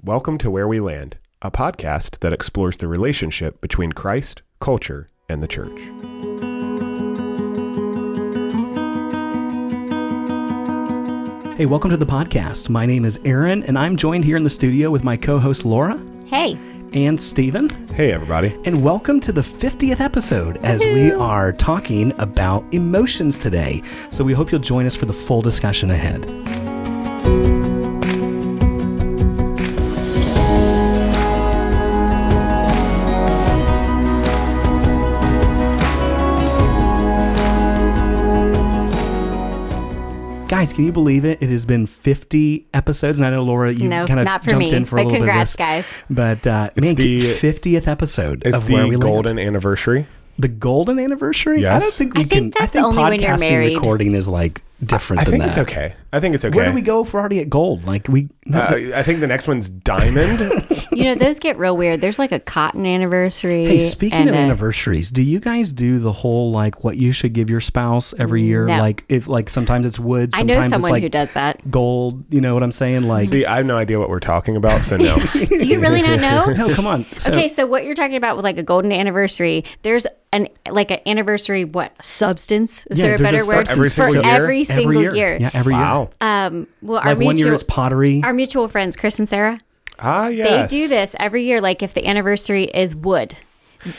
Welcome to Where We Land, a podcast that explores the relationship between Christ, culture, and the church. Hey, welcome to the podcast. My name is Aaron, and I'm joined here in the studio with my co host Laura Hey, and Stephen. Hey, everybody. And welcome to the 50th episode as we are talking about emotions today. So we hope you'll join us for the full discussion ahead. Guys, can you believe it? It has been 50 episodes, and I know Laura, you no, kind of jumped me. in for a little congrats, bit of guys. this. But uh, It's man, the- 50th episode It's of Where We the Land. golden anniversary. The golden anniversary? I don't Yes. think we I can. think I that's think only when you're podcasting married. recording is like different I than think that. it's okay. I think it's okay. Where do we go if we're already at gold? Like we. Uh, I think the next one's diamond. You know, those get real weird. There's like a cotton anniversary. hey, speaking of a- anniversaries, do you guys do the whole like what you should give your spouse every year? No. Like if like sometimes it's wood, I sometimes know it's someone like who does that. gold. You know what I'm saying? Like See, I have no idea what we're talking about, so no. Do you really not know? no, come on. So, okay, so what you're talking about with like a golden anniversary, there's an like an anniversary what substance? Is Yeah, there a there's a better word Every for single year? every single every year. Yeah, every wow. Um, well, our year. Like one mutual year it's pottery. our mutual friends, Chris and Sarah, Ah, yes. they do this every year. Like if the anniversary is wood,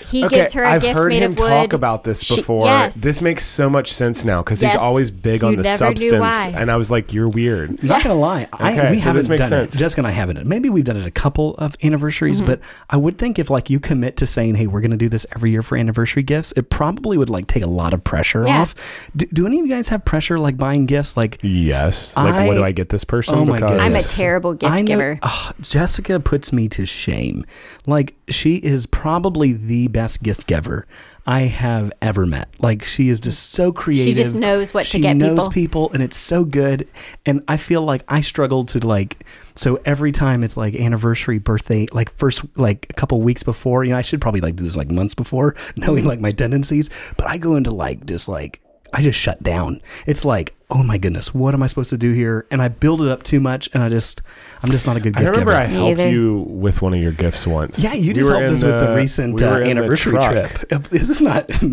he Okay, gives her a I've gift heard made him of wood. talk about this She- before. yes. This makes so much sense now because he's always big on the substance, and I was like, "You're weird." Not gonna lie, I, Okay, we so haven't this makes done sense. it. Jessica and I haven't. Maybe we've done it a couple of anniversaries, Mm-hmm. but I would think if like you commit to saying, "Hey, we're gonna do this every year for anniversary gifts," it probably would like take a lot of pressure Yeah. off. Do, do any of you guys have pressure like buying gifts? Like, Yes. Like, what do I get this person? Oh my Because- I'm a terrible gift I know, giver. oh, Jessica puts me to shame. Like she is probably the best gift giver I have ever met. Like she is just so creative. She just knows what to she get knows people. people, and it's so good. And I feel like I struggle to like. So every time it's like anniversary, birthday, like first like a couple weeks before. You know, I should probably like do this like months before, knowing like my tendencies. But I go into like just like I just shut down. It's like, oh my goodness, what am I supposed to do here? And I build it up too much, and I just, I'm just not a good I gift remember giver. I Me helped either. you with one of your gifts once. yeah, you We just helped in us with the recent we uh, were in the anniversary truck, trip. It's not. and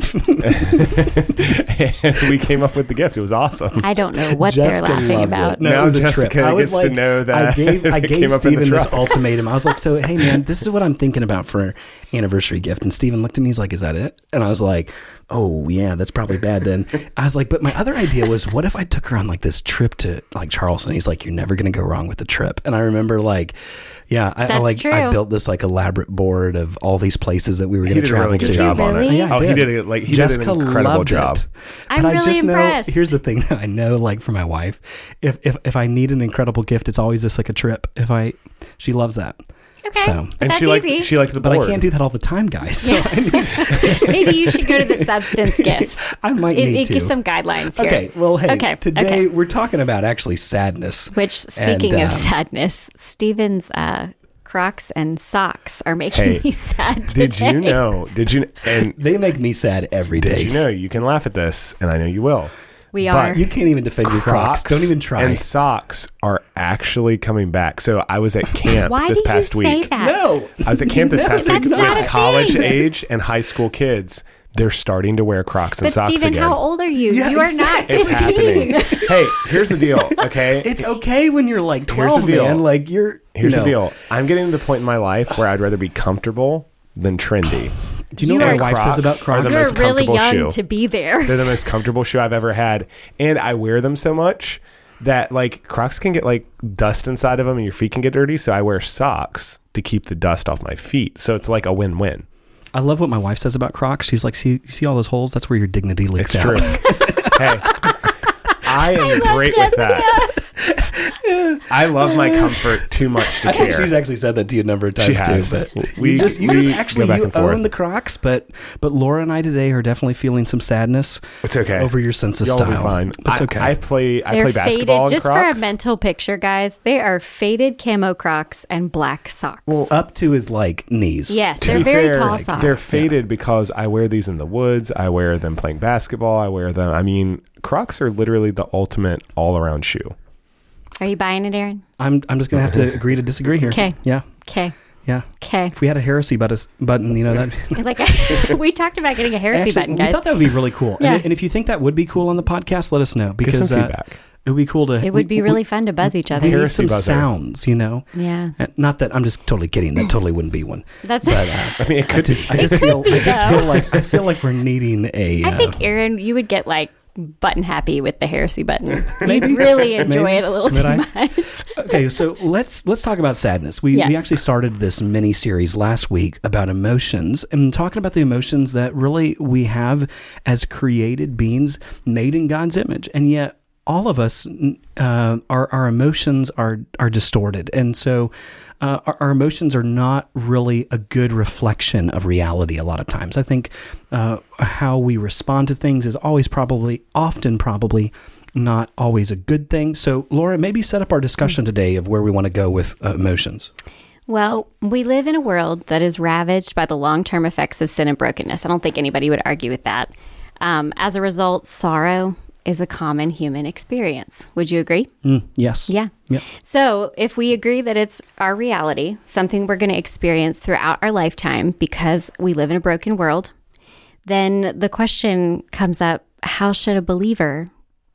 we came up with the gift. It was awesome. I don't know what they're Jessica laughing loved about. It. No, Now it a Jessica trip. I was gets to like, know that I gave, I gave came up in the Steven this ultimatum. I was like, so hey man, this is what I'm thinking about for anniversary gift. And Stephen looked at me. He's like, is that it? And I was like, oh yeah, that's probably bad. Then I was like, but my other idea was, what if I took her on like this trip to like Charleston? He's like, you're never gonna go wrong with the trip. And I remember like. Yeah, I, I That's like I built this like elaborate board of all these places that we were going to did a travel really to. good you job on it. Yeah, I oh, he did. did it like he Jessica did an incredible loved job. It. I'm but I really just impressed. know here's the thing that I know like for my wife, if if if I need an incredible gift, it's always just like a trip. If I she loves that. Okay, So- but And that's she liked easy. she liked the But board. I can't do that all the time, guys. So Maybe you should go to the substance gifts. I might It, need it to. gives some guidelines here. Okay, well, hey, Okay, today okay. we're talking about actually sadness. Which, speaking And, of um, sadness, Steven's uh, Crocs and socks are making Hey, me sad. Did you know? Did you and They make me sad every day. did you know you can laugh at this and I know you will. We but are? You can't even defend your Crocs. Don't even try. And socks are actually coming back. So I was at camp Why this do you past say week. that? no, I was at camp this No, past week that's not a with college thing. age and high school kids. They're starting to wear Crocs and But socks Steven, again. how old are you? Yeah, you are not exactly. It's 15. happening. hey, here's the deal. Okay, it's okay when you're like Here's the 12, deal. man. Like you're. here's you know, the deal. I'm getting to the point in my life where I'd rather be comfortable than trendy. Do you know You what my wife says about Crocs are the Crocs? You're most really comfortable young shoe. to be there. They're the most comfortable shoe I've ever had, and I wear them so much that like Crocs can get like dust inside of them, and your feet can get dirty. So I wear socks to keep the dust off my feet. So it's like a win-win. I love what my wife says about Crocs. She's like, "See, you see all those holes? That's where your dignity leaks It's out." true. hey, I am love great with that. I love my comfort too much to I think care. she's actually said that to you a number of times She has. too. But We- you just, you we just actually you and forth. own the Crocs, but but Laura and I today are definitely feeling some sadness it's okay. over your sense of Y'all style. will be fine. But it's I- okay. I, play. I They're play basketball faded. in Just for a mental picture, guys, they are faded camo Crocs and black socks. Well, up to his like knees. yes, To they're be very fair, tall socks. They're faded because I wear these in the woods. I wear them playing basketball. I wear them. I mean, Crocs are literally the ultimate all-around shoe. Are you buying it, Aaron? I'm I'm just gonna have to agree to disagree here. Okay. Yeah. Okay. Yeah. Okay. If we had a heresy button, button you know that. Like we talked about getting a heresy Actually, button, we guys. thought that would be really cool. Yeah. And, and if you think that would be cool on the podcast, let us know Give because some uh, feedback. it would be cool to. it would be really fun to buzz each other. We need some buzzer. sounds, you know. Yeah. Uh, Not that I'm just totally kidding. That totally wouldn't be one. That's. But uh, I mean, it I could just, I just feel, be, I just feel like, I feel like we're needing a. I Uh, think Aaron, you would get like button happy with the heresy button. You'd really enjoy Maybe. it a little Could too I? much. okay, so let's let's talk about sadness. We we actually started this mini series last week about emotions and talking about the emotions that really we have as created beings made in God's image, and yet all of us uh, our our emotions are are distorted, and so. Uh, our, our emotions are not really a good reflection of reality a lot of times. I think uh, how we respond to things is always probably, often probably, not always a good thing. So, Laura, maybe set up our discussion today of where we want to go with uh, emotions. Well, we live in a world that is ravaged by the long term effects of sin and brokenness. I don't think anybody would argue with that. Um, as a result, sorrow is a common human experience. Would you agree? Mm, yes. Yeah. Yep. So, if we agree that it's our reality, something we're going to experience throughout our lifetime because we live in a broken world, then the question comes up how should a believer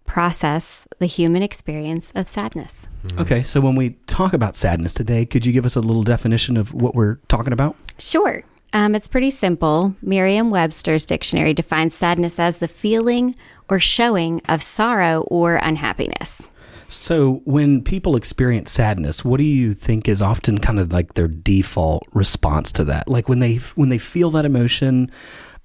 process the human experience of sadness? Okay. So, when we talk about sadness today, could you give us a little definition of what we're talking about? Sure. Um, it's pretty simple. Merriam Webster's dictionary defines sadness as the feeling or showing of sorrow or unhappiness. So, when people experience sadness, what do you think is often kind of like their default response to that? Like when they when they feel that emotion,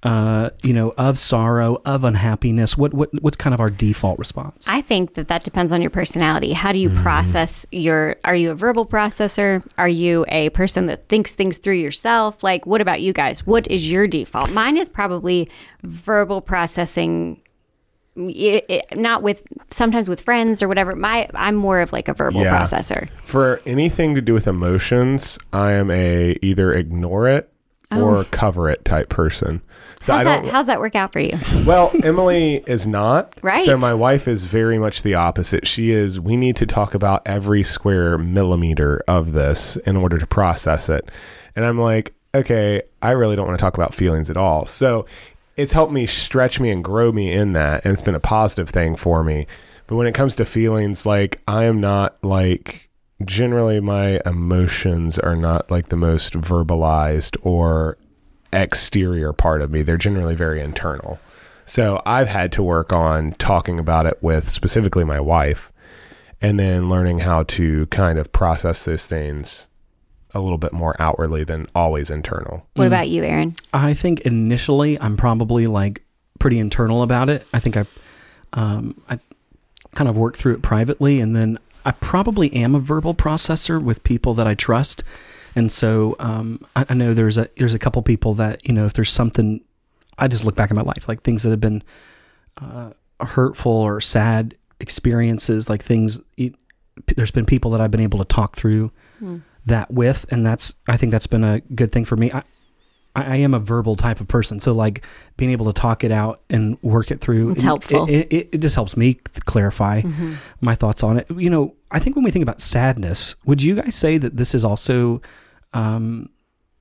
uh, you know, of sorrow, of unhappiness, what what what's kind of our default response? I think that that depends on your personality. How do you process your? Are you a verbal processor? Are you a person that thinks things through yourself? Like, what about you guys? What is your default? Mine is probably verbal processing. It, it- not with sometimes with friends or whatever. My I'm more of like a verbal Yeah. processor. For anything to do with emotions, I am a either ignore it or oh. cover it type person. So Oh. How's I don't. How's that work out for you? Well, Emily is not. Right. So my wife is very much the opposite. She is. We need to talk about every square millimeter of this in order to process it. And I'm like, okay, I really don't want to talk about feelings at all. So it's helped me stretch me and grow me in that, and it's been a positive thing for me. But when it comes to feelings, like I am not like generally my emotions are not like the most verbalized or exterior part of me. They're generally very internal. So I've had to work on talking about it with specifically my wife and then learning how to kind of process those things a little bit more outwardly than always internal. What about you, Aaron? I think initially I'm probably like pretty internal about it. I think I, um, I kind of work through it privately, and then I probably am a verbal processor with people that I trust. And so um, I, I know there's a there's a couple people that you know if there's something, I just look back at my life like things that have been uh, hurtful or sad experiences, like things. It, there's been people that I've been able to talk through that with, and that's I think that's been a good thing for me. I, I I am a verbal type of person, so like being able to talk it out and work it through, It's helpful. It, it, it just helps me clarify Mm-hmm. my thoughts on it. You know, I think when we think about sadness, would you guys say that this is also um,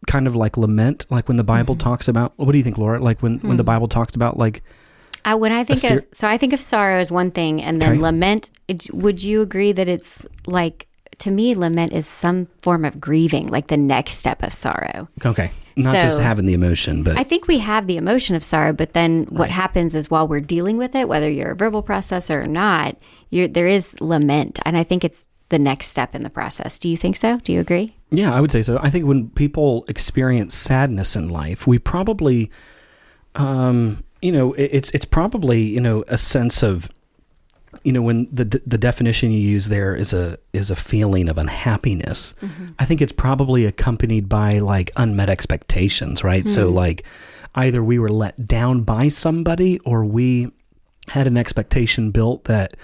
kind of like lament, like when the Bible Mm-hmm. talks about? What do you think, Laura? Like when when the Hmm. Bible talks about like Uh, when I think ser- of so, I think of sorrow as one thing, and then Okay. lament. It, would you agree that it's like to me, lament is some form of grieving, like the next step of sorrow. okay, not just having the emotion, but I think we have the emotion of sorrow, but then what happens is while we're dealing with it, whether you're a verbal processor or not, you're, there is lament, and I think it's the next step in the process. Do you think so? Do you agree? Yeah, I would say so. I think when people experience sadness in life, we probably, um, you know, it, it's it's probably you know a sense of, you know, when the the definition you use there is a is a feeling of unhappiness. Mm-hmm. I think it's probably accompanied by like unmet expectations, right? So mm-hmm. like, either we were let down by somebody, or we had an expectation built that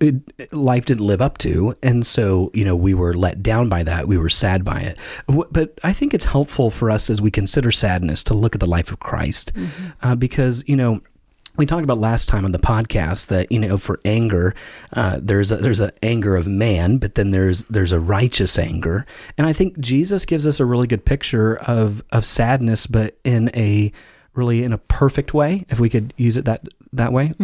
it, life didn't live up to, and so you know we were let down by that. We were sad by it. But I think it's helpful for us as we consider sadness to look at the life of Christ, mm-hmm. uh, because you know we talked about last time on the podcast that you know for anger uh, there's a there's an anger of man but then there's there's a righteous anger. And i think jesus gives us a really good picture of of sadness but in a really in a perfect way if we could use it that that way.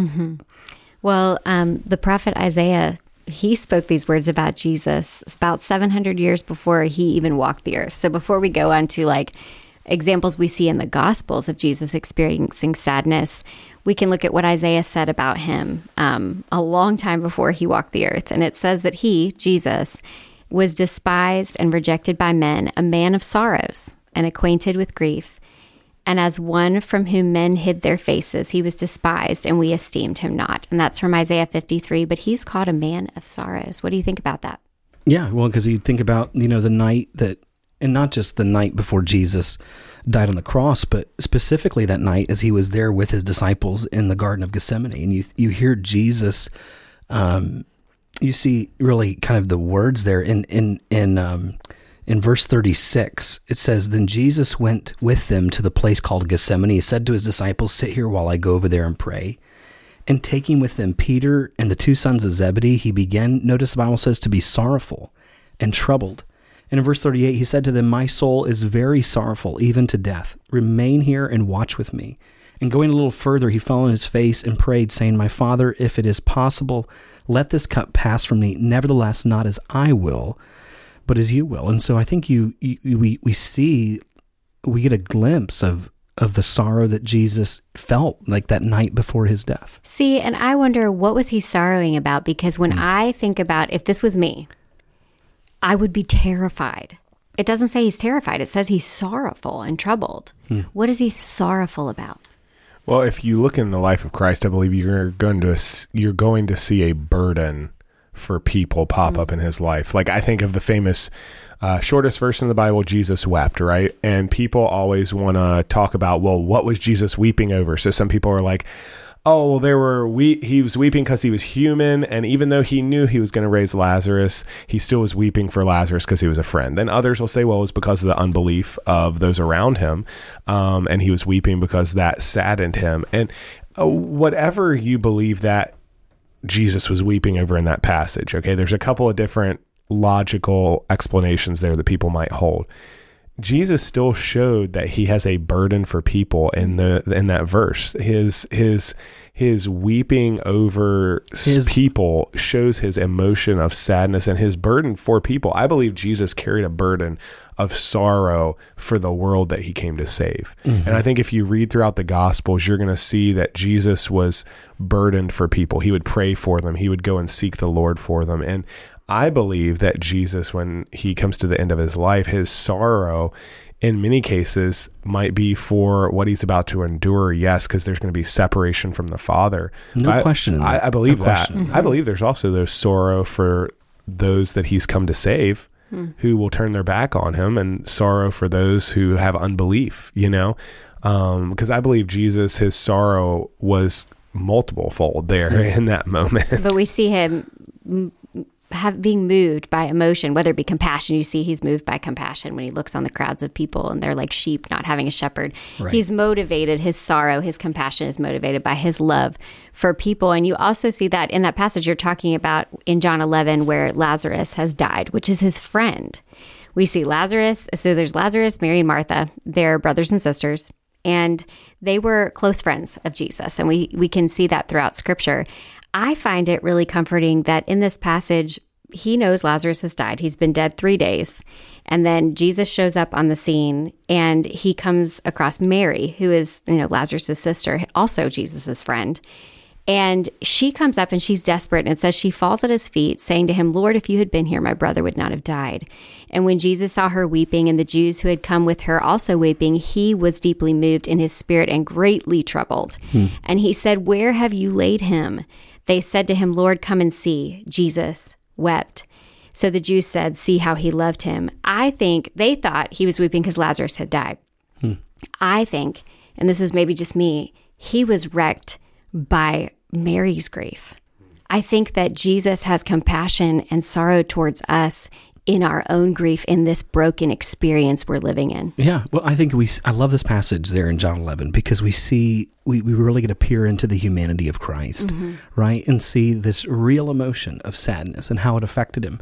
Well, um, the prophet Isaiah, he spoke these words about Jesus about 700 years before he even walked the earth. So before we go on to like examples we see in the Gospels of Jesus experiencing sadness, we can look at what Isaiah said about him um, a long time before he walked the earth. And it says that he, Jesus, was despised and rejected by men, a man of sorrows and acquainted with grief. And as one from whom men hid their faces, he was despised, and we esteemed him not. And that's from Isaiah 53. But he's called a man of sorrows. What do you think about that? Yeah, well, because you think about you know the night that, and not just the night before Jesus died on the cross, but specifically that night as he was there with his disciples in the Garden of Gethsemane, and you you hear Jesus, um, you see really kind of the words there in in in um, in verse thirty six. It says, "Then Jesus went with them to the place called Gethsemane. He said to his disciples, "Sit here while I go over there and pray." And taking with them Peter and the two sons of Zebedee, he began, notice the Bible says, to be sorrowful and troubled. And in verse 38, he said to them, My soul is very sorrowful, even to death. Remain here and watch with me. And going a little further, he fell on his face and prayed, saying, My father, if it is possible, let this cup pass from me. Nevertheless, not as I will, but as you will. And so I think you, you we, we see, we get a glimpse of, of the sorrow that Jesus felt like that night before his death. See, and I wonder what was he sorrowing about? Because when hmm. I think about if this was me, I would be terrified. It doesn't say he's terrified. It says he's sorrowful and troubled. What is he sorrowful about? Well, if you look in the life of Christ, I believe you're going to you're going to see a burden for people pop up in his life. Like I think of the famous uh, shortest verse in the Bible, Jesus wept, right? And people always want to talk about, well, what was Jesus weeping over? So some people are like, oh, well, there were we he was weeping because he was human, and even though he knew he was going to raise Lazarus, he still was weeping for Lazarus because he was a friend. Then others will say, well, it was because of the unbelief of those around him, um, and he was weeping because that saddened him. And uh, whatever you believe that Jesus was weeping over in that passage. Okay, there's a couple of different logical explanations there that people might hold. Jesus still showed that he has a burden for people in the in that verse. His his his weeping over His- people shows his emotion of sadness and his burden for people. I believe Jesus carried a burden of sorrow for the world that he came to save. Mm-hmm. And I think if you read throughout the gospels, you're going to see that Jesus was burdened for people. He would pray for them. He would go and seek the Lord for them. And I believe that Jesus, when he comes to the end of his life, his sorrow in many cases might be for what he's about to endure. Yes, because there's going to be separation from the Father. No I- question I. I believe No that. question. I believe there's also those sorrow for those that he's come to save. Hmm. Who will turn their back on him, and sorrow for those who have unbelief, you know? Um, because I believe Jesus, his sorrow was multiple fold there in that moment. But we see him m- have being moved by emotion, whether it be compassion. You see, he's moved by compassion when he looks on the crowds of people and they're like sheep not having a shepherd. Right. He's motivated. His sorrow, his compassion is motivated by his love for people. And you also see that in that passage you're talking about in John 11, where Lazarus has died, which is his friend. We see Lazarus. So there's Lazarus, Mary, and Martha. They're brothers and sisters and they were close friends of Jesus, and we we can see that throughout Scripture. I find it really comforting that in this passage, he knows Lazarus has died. He's been dead three days, and then Jesus shows up on the scene, and he comes across Mary, who is you know Lazarus's sister, also Jesus's friend. And she comes up and she's desperate and it says she falls at his feet, saying to him, Lord, if you had been here, my brother would not have died. And when Jesus saw her weeping and the Jews who had come with her also weeping, he was deeply moved in his spirit and greatly troubled. Hmm. And he said, Where have you laid him? They said to him, Lord, come and see. Jesus wept. So the Jews said, See how he loved him. I think they thought he was weeping because Lazarus had died. Hmm. I think, and this is maybe just me, he was wrecked by Mary's grief. I think that Jesus has compassion and sorrow towards us in our own grief in this broken experience we're living in. Yeah, well, I think we. I love this passage there in John 11 because we see we, we really get to peer into the humanity of Christ, mm-hmm. right, and see this real emotion of sadness and how it affected him,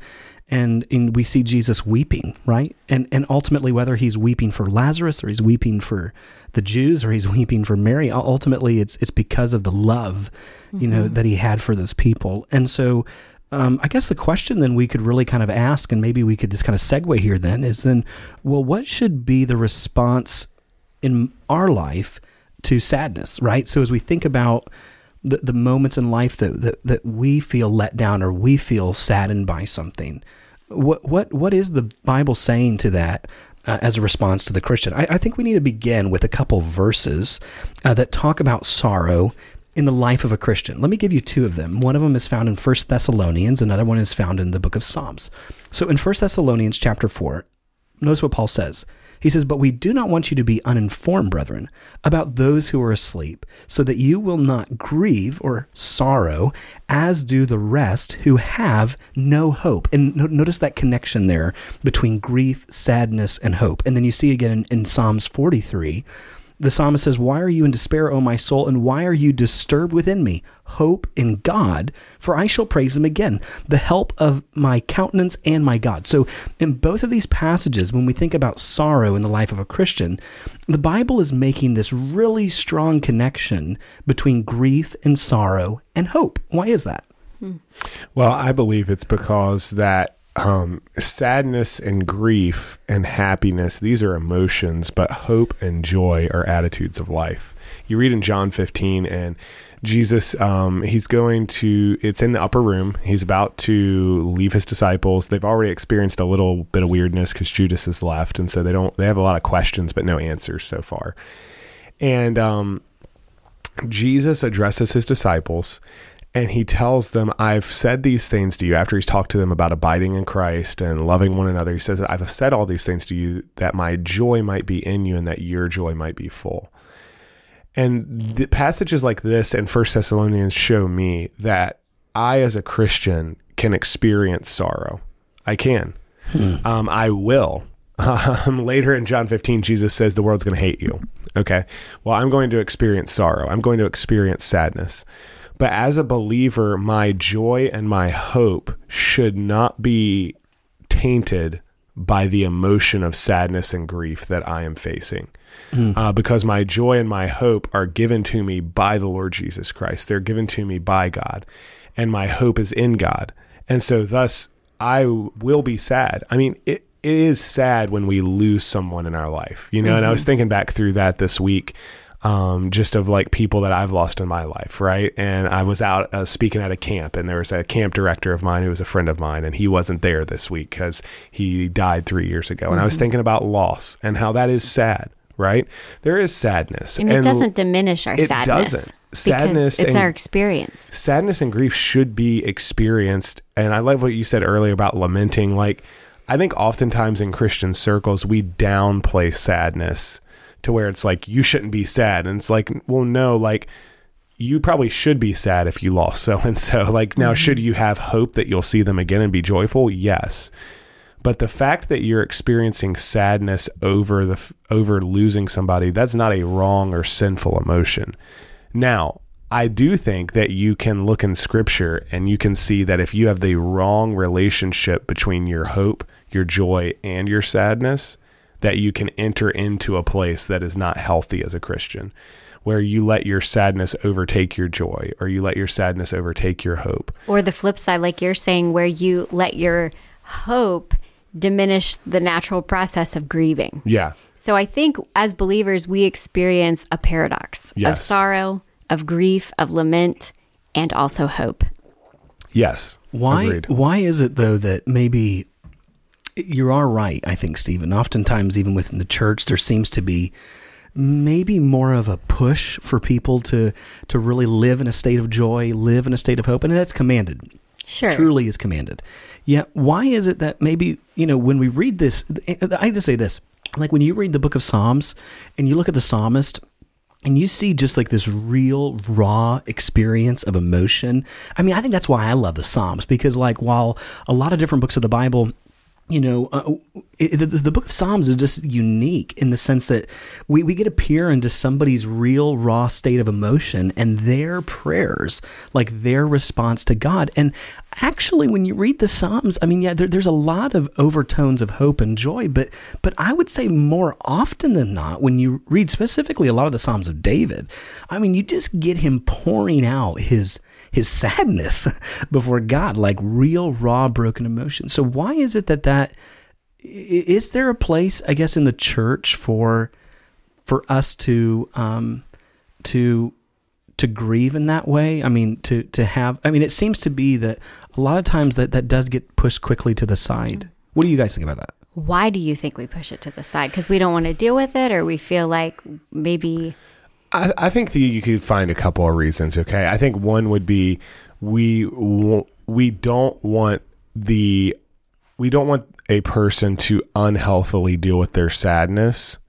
and and we see Jesus weeping, right, and and ultimately whether he's weeping for Lazarus or he's weeping for the Jews or he's weeping for Mary, ultimately it's it's because of the love, you know, mm-hmm. that he had for those people, and so. Um, I guess the question then we could really kind of ask, and maybe we could just kind of segue here then, is then, well, what should be the response in our life to sadness, right? So as we think about the, the moments in life that, that, that we feel let down or we feel saddened by something, what, what, what is the Bible saying to that? Uh, as a response to the Christian, I, I think we need to begin with a couple verses uh, that talk about sorrow in the life of a Christian. Let me give you two of them. One of them is found in 1 Thessalonians, another one is found in the book of Psalms. So in 1 Thessalonians chapter 4, notice what Paul says. He says, But we do not want you to be uninformed, brethren, about those who are asleep, so that you will not grieve or sorrow, as do the rest who have no hope. And no- notice that connection there between grief, sadness, and hope. And then you see again in, in Psalms 43 the psalmist says, Why are you in despair, O my soul, and why are you disturbed within me? Hope in God, for I shall praise him again, the help of my countenance and my God. So, in both of these passages, when we think about sorrow in the life of a Christian, the Bible is making this really strong connection between grief and sorrow and hope. Why is that? Well, I believe it's because that um, sadness and grief and happiness, these are emotions, but hope and joy are attitudes of life. You read in John 15, and Jesus, um, he's going to, it's in the upper room. He's about to leave his disciples. They've already experienced a little bit of weirdness because Judas has left. And so they don't, they have a lot of questions, but no answers so far. And um, Jesus addresses his disciples and he tells them, I've said these things to you after he's talked to them about abiding in Christ and loving one another. He says, I've said all these things to you that my joy might be in you and that your joy might be full. And the passages like this in First Thessalonians show me that I, as a Christian, can experience sorrow. I can. Um, I will. Um, later in John 15, Jesus says the world's going to hate you. Okay. Well, I'm going to experience sorrow. I'm going to experience sadness. But as a believer, my joy and my hope should not be tainted by the emotion of sadness and grief that I am facing. Uh, because my joy and my hope are given to me by the Lord Jesus Christ. They're given to me by God, and my hope is in God. And so, thus, I will be sad. I mean, it, it is sad when we lose someone in our life, you know. And I was thinking back through that this week, um, just of like people that I've lost in my life, right? And I was out uh, speaking at a camp, and there was a camp director of mine who was a friend of mine, and he wasn't there this week because he died three years ago. And I was thinking about loss and how that is sad, right? There is sadness, And, it doesn't diminish our sadness. it sadness. doesn't. because Sadness it's and- our experience. sadness and grief should be experienced and i love what you said earlier about lamenting like i think oftentimes in christian circles we downplay sadness to where it's like you shouldn't be sad. And it's like well no like you probably should be sad if you lost so and so. Like now mm-hmm. should you have hope that you'll see them again and be joyful? Yes. But the fact that you're experiencing sadness over the over losing somebody that's not a wrong or sinful emotion. Now, I do think that you can look in scripture and you can see that if you have the wrong relationship between your hope, your joy, and your sadness, that you can enter into a place that is not healthy as a Christian, where you let your sadness overtake your joy or you let your sadness overtake your hope. Or the flip side, like you're saying, where you let your hope diminish the natural process of grieving. Yeah. So I think as believers, we experience a paradox of sorrow, of grief, of lament, and also hope. Yes. Why? Agreed. Why is it though that maybe you are right? I think Stephen. Oftentimes, even within the church, there seems to be maybe more of a push for people to to really live in a state of joy, live in a state of hope, and that's commanded. Sure. Truly is commanded. Yet, why is it that maybe you know when we read this? I just say this: like when you read the book of Psalms and you look at the psalmist and you see just like this real raw experience of emotion. I mean, I think that's why I love the Psalms because like while a lot of different books of the Bible you know, uh, it, the, the book of Psalms is just unique in the sense that we, we get to peer into somebody's real, raw state of emotion and their prayers, like their response to God. And actually, when you read the Psalms, I mean, yeah, there, there's a lot of overtones of hope and joy, but but I would say more often than not, when you read specifically a lot of the Psalms of David, I mean, you just get him pouring out his his sadness before God, like real, raw, broken emotion. So why is it that that is there a place, I guess, in the church for for us to um, to to grieve in that way? I mean, to to have. I mean, it seems to be that a lot of times that that does get pushed quickly to the side. What do you guys think about that? Why do you think we push it to the side? Because we don't want to deal with it, or we feel like maybe I, I think that you could find a couple of reasons. Okay, I think one would be we we don't want the we don't want a person to unhealthily deal with their sadness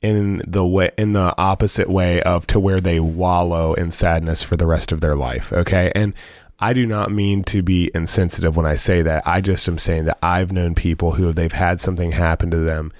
in the way in the opposite way of to where they wallow in sadness for the rest of their life. Okay, and I do not mean to be insensitive when I say that. I just am saying that I've known people who they've had something happen to them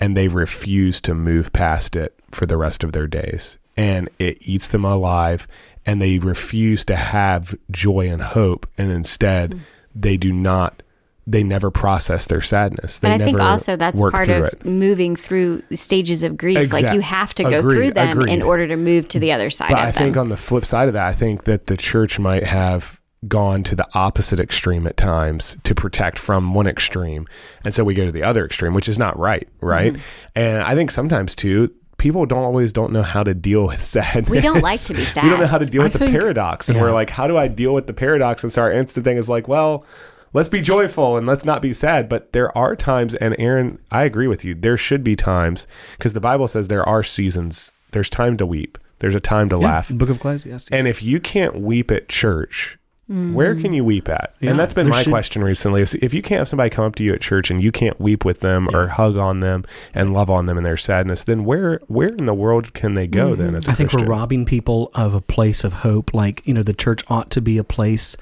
and they refuse to move past it for the rest of their days and it eats them alive and they refuse to have joy and hope and instead mm. they do not they never process their sadness. They but I think also that's part of it. moving through stages of grief. Exact. Like you have to go Agreed. through them Agreed. in order to move to the other side. But I them. think on the flip side of that, I think that the church might have gone to the opposite extreme at times to protect from one extreme, and so we go to the other extreme, which is not right. Right, mm-hmm. and I think sometimes too people don't always don't know how to deal with sadness. We don't like to be sad. we don't know how to deal with I the think, paradox, and yeah. we're like, how do I deal with the paradox? And so our instant thing is like, well, let's be joyful and let's not be sad. But there are times, and Aaron, I agree with you. There should be times because the Bible says there are seasons. There's time to weep. There's a time to yeah, laugh. Book of Ecclesiastes. And if you can't weep at church, Mm-hmm. Where can you weep at? Yeah, and that's been my should... question recently. Is if you can't have somebody come up to you at church and you can't weep with them yeah. or hug on them and love on them in their sadness, then where where in the world can they go mm-hmm. then? As I think we're robbing people of a place of hope. Like you know, the church ought to be a place.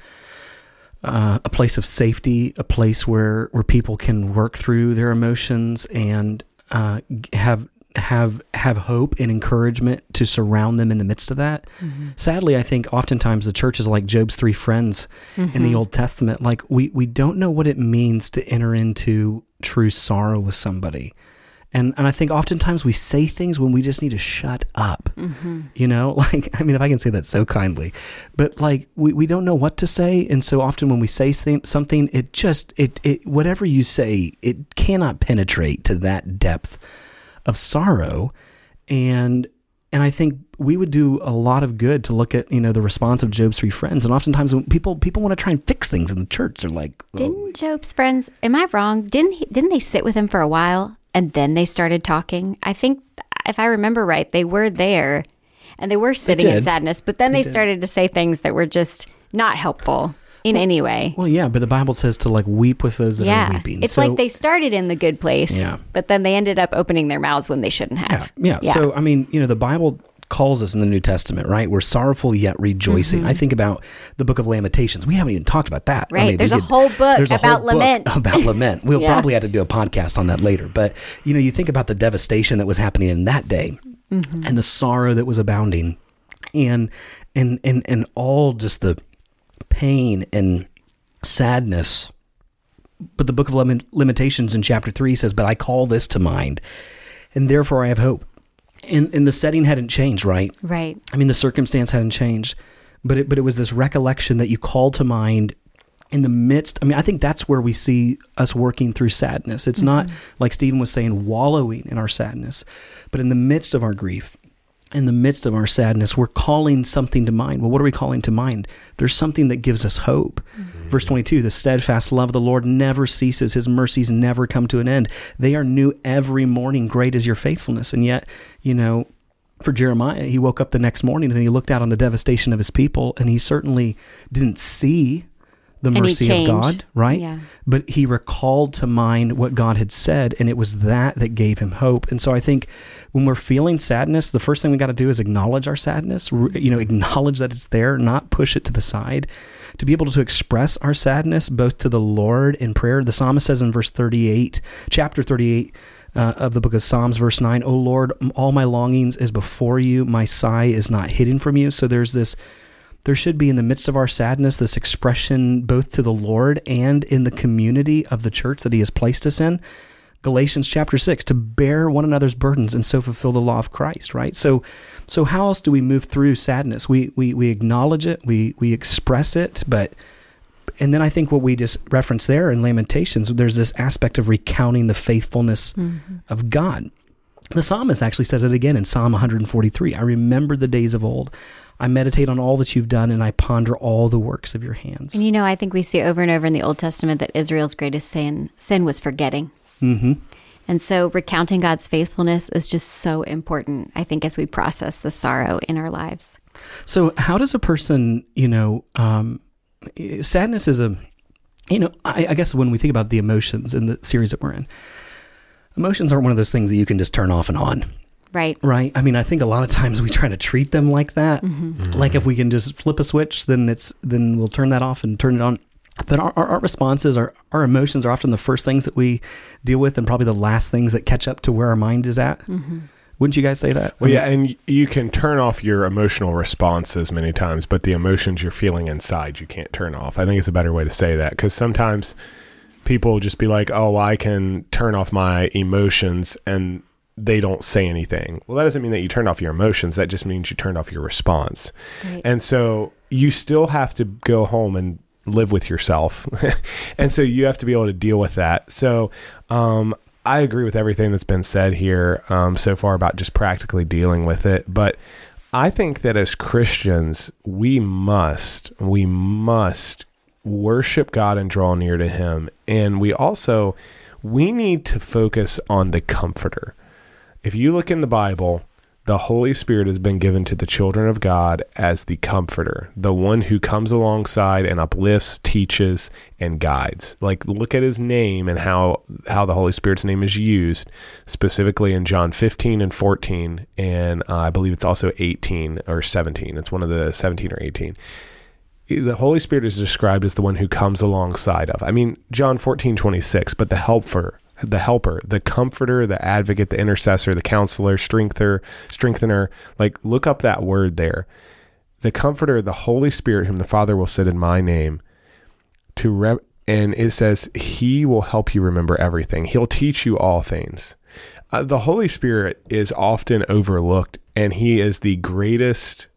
Uh, a place of safety, a place where, where people can work through their emotions and uh, have have have hope and encouragement to surround them in the midst of that. Mm-hmm. Sadly, I think oftentimes the church is like Job's three friends mm-hmm. in the mm-hmm. Old Testament. Like we we don't know what it means to enter into true sorrow with somebody. And and I think oftentimes we say things when we just need to shut up. Mm-hmm. You know, like I mean, if I can say that so kindly, but like we, we don't know what to say, and so often when we say something, it just it it whatever you say, it cannot penetrate to that depth of sorrow and and I think we would do a lot of good to look at you know the response of Job's three friends. And oftentimes, when people people want to try and fix things in the church, they're like, oh. "Didn't Job's friends? Am I wrong? Didn't he, didn't they sit with him for a while and then they started talking? I think if I remember right, they were there and they were sitting they in sadness, but then they, they started to say things that were just not helpful in well, any way. Well, yeah, but the Bible says to like weep with those that yeah. are weeping. It's so, like they started in the good place, yeah. but then they ended up opening their mouths when they shouldn't have. Yeah, yeah. yeah. So, I mean, you know, the Bible calls us in the New Testament, right? We're sorrowful yet rejoicing. Mm-hmm. I think about the book of Lamentations. We haven't even talked about that. Right. I mean, there's a whole book a about whole lament. Book about lament. We'll yeah. probably have to do a podcast on that later. But, you know, you think about the devastation that was happening in that day mm-hmm. and the sorrow that was abounding and and and and all just the pain and sadness. But the book of Lamentations in chapter 3 says, But I call this to mind, and therefore I have hope. And, and the setting hadn't changed, right? Right. I mean, the circumstance hadn't changed, but it, but it was this recollection that you called to mind in the midst. I mean, I think that's where we see us working through sadness. It's mm-hmm. not like Stephen was saying, wallowing in our sadness, but in the midst of our grief, in the midst of our sadness, we're calling something to mind. Well, what are we calling to mind? There's something that gives us hope. Mm-hmm. Verse 22 The steadfast love of the Lord never ceases, his mercies never come to an end. They are new every morning. Great is your faithfulness. And yet, you know, for Jeremiah, he woke up the next morning and he looked out on the devastation of his people, and he certainly didn't see the Any mercy of. God, right? Yeah. But he recalled to mind what God had said, and it was that that gave him hope. And so I think when we're feeling sadness, the first thing we got to do is acknowledge our sadness. You know, acknowledge that it's there, not push it to the side. To be able to express our sadness both to the Lord in prayer. The psalmist says in verse 38, chapter 38 uh, of the book of Psalms, verse 9, O Lord, all my longings is before you, my sigh is not hidden from you. So there's this there should be in the midst of our sadness this expression both to the Lord and in the community of the church that He has placed us in. Galatians chapter 6 to bear one another's burdens and so fulfill the law of Christ, right? So so how else do we move through sadness? We we we acknowledge it, we we express it, but and then I think what we just referenced there in Lamentations, there's this aspect of recounting the faithfulness mm-hmm. of God. The psalmist actually says it again in Psalm 143. I remember the days of old. I meditate on all that you've done and I ponder all the works of your hands. And you know, I think we see over and over in the Old Testament that Israel's greatest sin sin was forgetting. Mm-hmm. And so recounting God's faithfulness is just so important, I think, as we process the sorrow in our lives. So, how does a person, you know, um, sadness is a, you know, I, I guess when we think about the emotions in the series that we're in, emotions aren't one of those things that you can just turn off and on. Right. Right. I mean, I think a lot of times we try to treat them like that. Mm-hmm. Mm-hmm. Like if we can just flip a switch, then it's then we'll turn that off and turn it on. But our, our, our responses, our, our emotions are often the first things that we deal with and probably the last things that catch up to where our mind is at. Mm-hmm. Wouldn't you guys say that? Well, yeah, and you can turn off your emotional responses many times, but the emotions you're feeling inside, you can't turn off. I think it's a better way to say that because sometimes people just be like, "Oh, I can turn off my emotions," and they don't say anything. Well, that doesn't mean that you turned off your emotions. That just means you turned off your response. Right. And so you still have to go home and live with yourself. and so you have to be able to deal with that. So um, I agree with everything that's been said here um, so far about just practically dealing with it. But I think that as Christians, we must, we must worship God and draw near to Him. And we also, we need to focus on the Comforter. If you look in the Bible, the Holy Spirit has been given to the children of God as the comforter, the one who comes alongside and uplifts, teaches, and guides. Like look at his name and how how the Holy Spirit's name is used specifically in John 15 and 14 and uh, I believe it's also 18 or 17. It's one of the 17 or 18 the Holy Spirit is described as the one who comes alongside of. I mean, John 14, 26, but the helper, the helper, the comforter, the advocate, the intercessor, the counselor, strengther, strengthener. Like, look up that word there. The comforter, the Holy Spirit, whom the Father will send in my name to re- and it says he will help you remember everything. He'll teach you all things. Uh, the Holy Spirit is often overlooked, and he is the greatest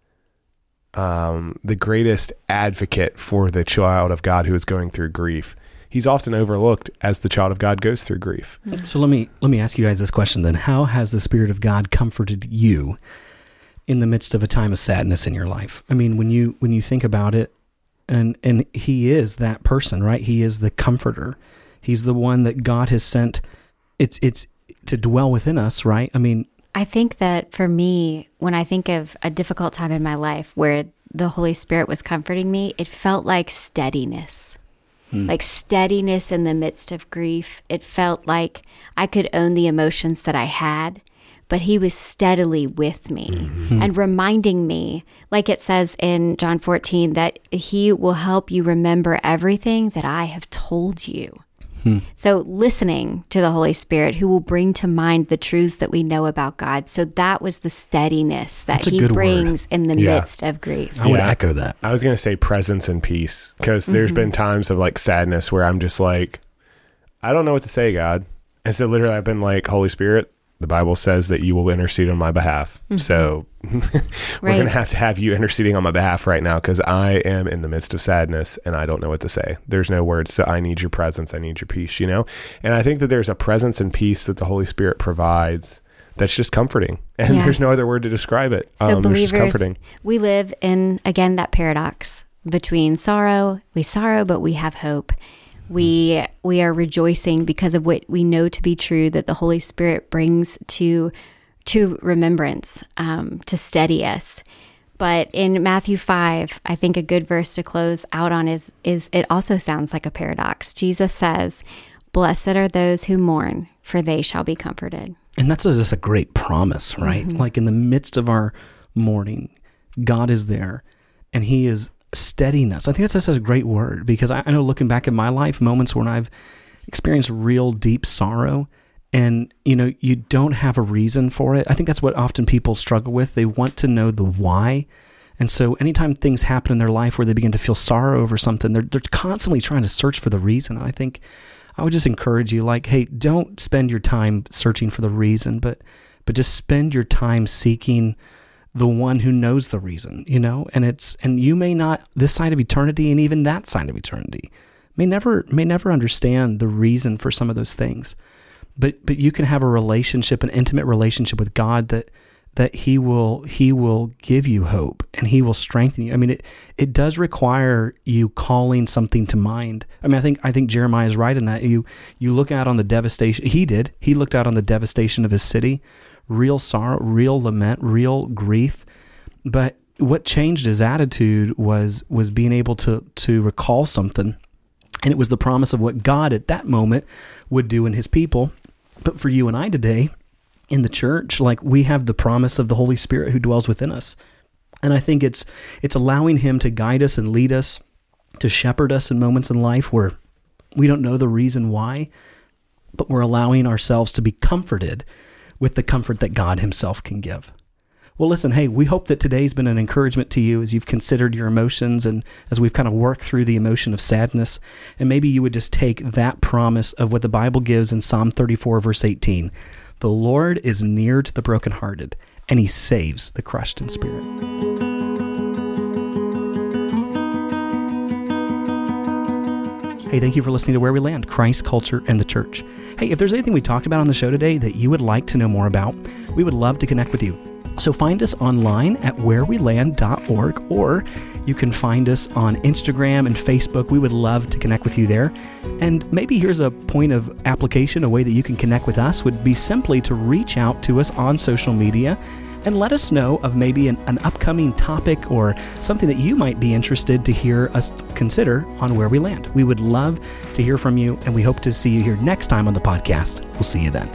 um, the greatest advocate for the child of God who is going through grief. He's often overlooked as the child of God goes through grief. Mm-hmm. So let me let me ask you guys this question then. How has the Spirit of God comforted you in the midst of a time of sadness in your life? I mean, when you when you think about it, and and He is that person, right? He is the comforter. He's the one that God has sent. It's it's to dwell within us, right? I mean, I think that for me, when I think of a difficult time in my life where the Holy Spirit was comforting me, it felt like steadiness. Mm. Like steadiness in the midst of grief. It felt like I could own the emotions that I had, but He was steadily with me mm-hmm. and reminding me, like it says in John 14, that He will help you remember everything that I have told you. Hmm. So, listening to the Holy Spirit, who will bring to mind the truths that we know about God. So, that was the steadiness that That's He good word. brings in the Yeah. midst of grief. I would Yeah. echo that. I was going to say presence and peace because there's mm-hmm. been times of like sadness where I'm just like, I don't know what to say, God. And so literally I've been like, Holy Spirit, the Bible says that you will intercede on my behalf. So we're Right. going to have to have you interceding on my behalf right now because I am in the midst of sadness and I don't know what to say. There's no words. So I need your presence. I need your peace, you know? And I think that there's a presence and peace that the Holy Spirit provides that's just comforting. And Yeah. there's no other word to describe it. So, Um, believers, comforting. we live in, again, that paradox between sorrow. We sorrow, but we have hope. We we are rejoicing because of what we know to be true that the Holy Spirit brings to to remembrance, um, to steady us. But in Matthew 5, I think a good verse to close out on is is it also sounds like a paradox. Jesus says, "Blessed are those who mourn, for they shall be comforted." And that's just a great promise, right? Like in the midst of our mourning, God is there and He is steadying us. I think that's just a great word because I, I know looking back at my life, moments when I've experienced real deep sorrow and you know you don't have a reason for it. I think that's what often people struggle with. They want to know the why. And so anytime things happen in their life where they begin to feel sorrow over something they're, they're constantly trying to search for the reason. I think i would just encourage you like hey don't spend your time searching for the reason but but just spend your time seeking the one who knows the reason you know and it's and you may not this side of eternity and even that side of eternity may never may never understand the reason for some of those things but but you can have a relationship an intimate relationship with God that that he will he will give you hope and he will strengthen you. I mean it it does require you calling something to mind. I mean I think I think Jeremiah is right in that you you look out on the devastation he did. He looked out on the devastation of his city, real sorrow, real lament, real grief. But what changed his attitude was was being able to to recall something and it was the promise of what God at that moment would do in his people. But for you and I today in the church, like we have the promise of the Holy Spirit who dwells within us. And I think it's it's allowing him to guide us and lead us, to shepherd us in moments in life where we don't know the reason why, but we're allowing ourselves to be comforted with the comfort that God himself can give. Well, listen, hey, we hope that today's been an encouragement to you as you've considered your emotions and as we've kind of worked through the emotion of sadness. And maybe you would just take that promise of what the Bible gives in Psalm 34, verse 18 The Lord is near to the brokenhearted, and he saves the crushed in spirit. Hey, thank you for listening to Where We Land Christ, Culture, and the Church. Hey, if there's anything we talked about on the show today that you would like to know more about, we would love to connect with you. So find us online at whereweland.org or you can find us on Instagram and Facebook. We would love to connect with you there. And maybe here's a point of application, a way that you can connect with us would be simply to reach out to us on social media and let us know of maybe an, an upcoming topic or something that you might be interested to hear us consider on Where We Land. We would love to hear from you, and we hope to see you here next time on the podcast. We'll see you then.